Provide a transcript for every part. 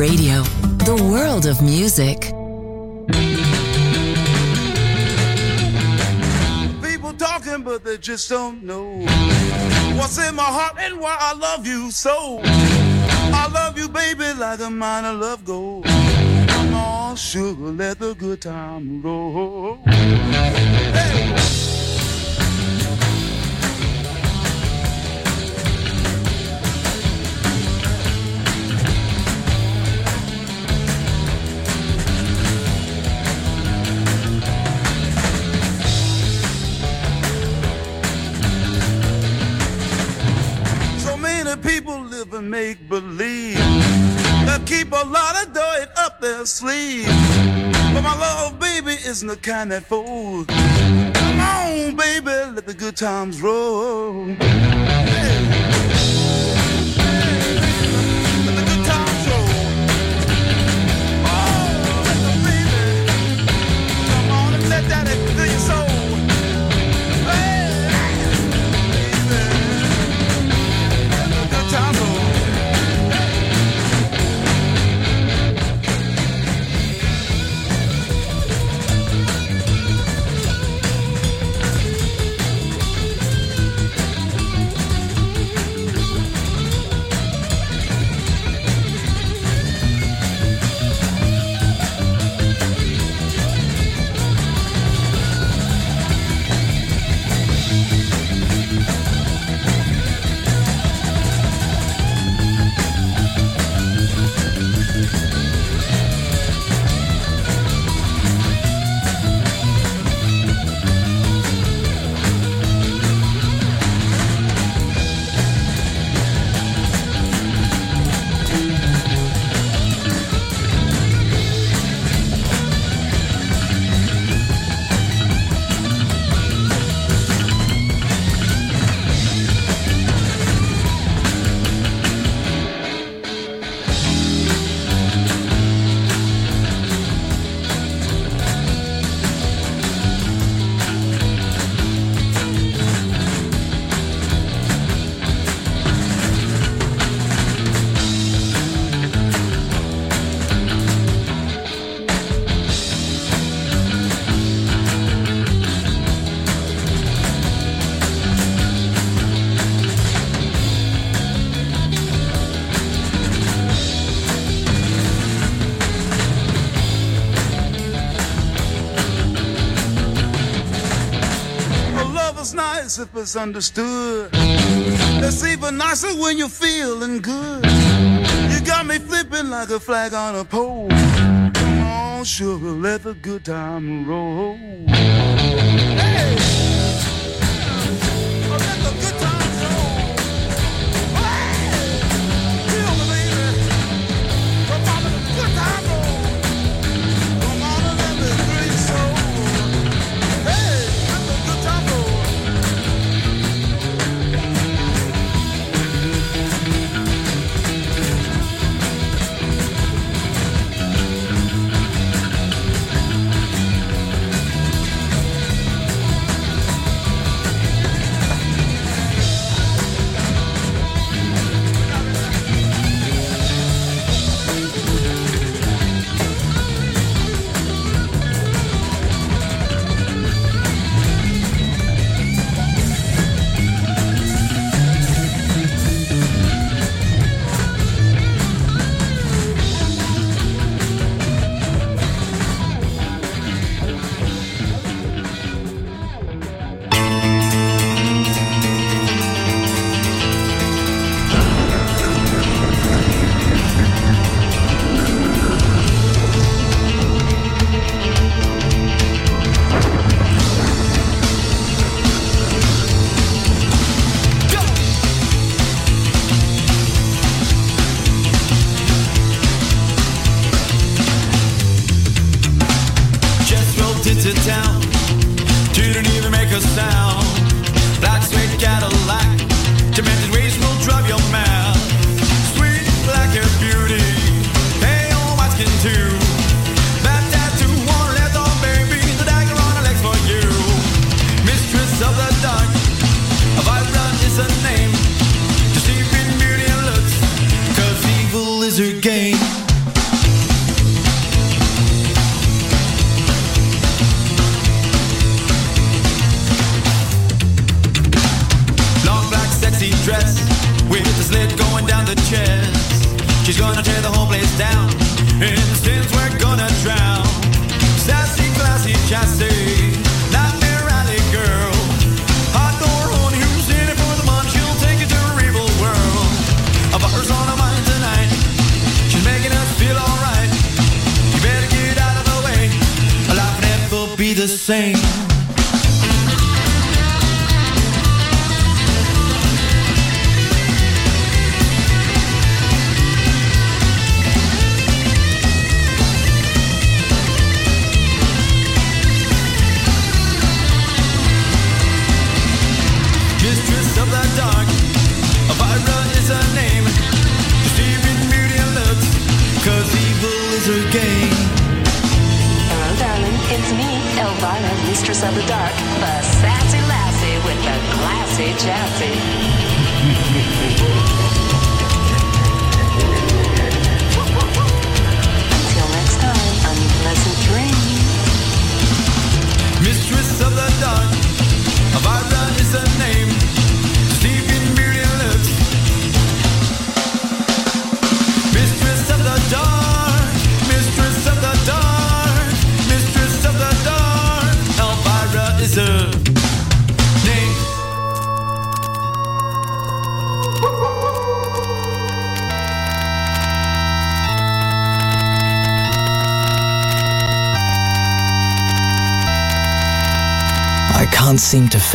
Radio, the world of music. People talking, but they just don't know what's in my heart and why I love you so. I love you, baby, like a mine of love gold. Come on, sugar, let the good time roll. Isn't the kind that folds. Come on, baby, let the good times roll. Understood. It's even nicer when you're feeling good. You got me flipping like a flag on a pole. Come on, sugar, let the good time roll.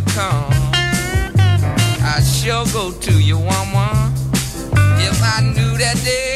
to come, I sure go to you, one one. If I knew that day.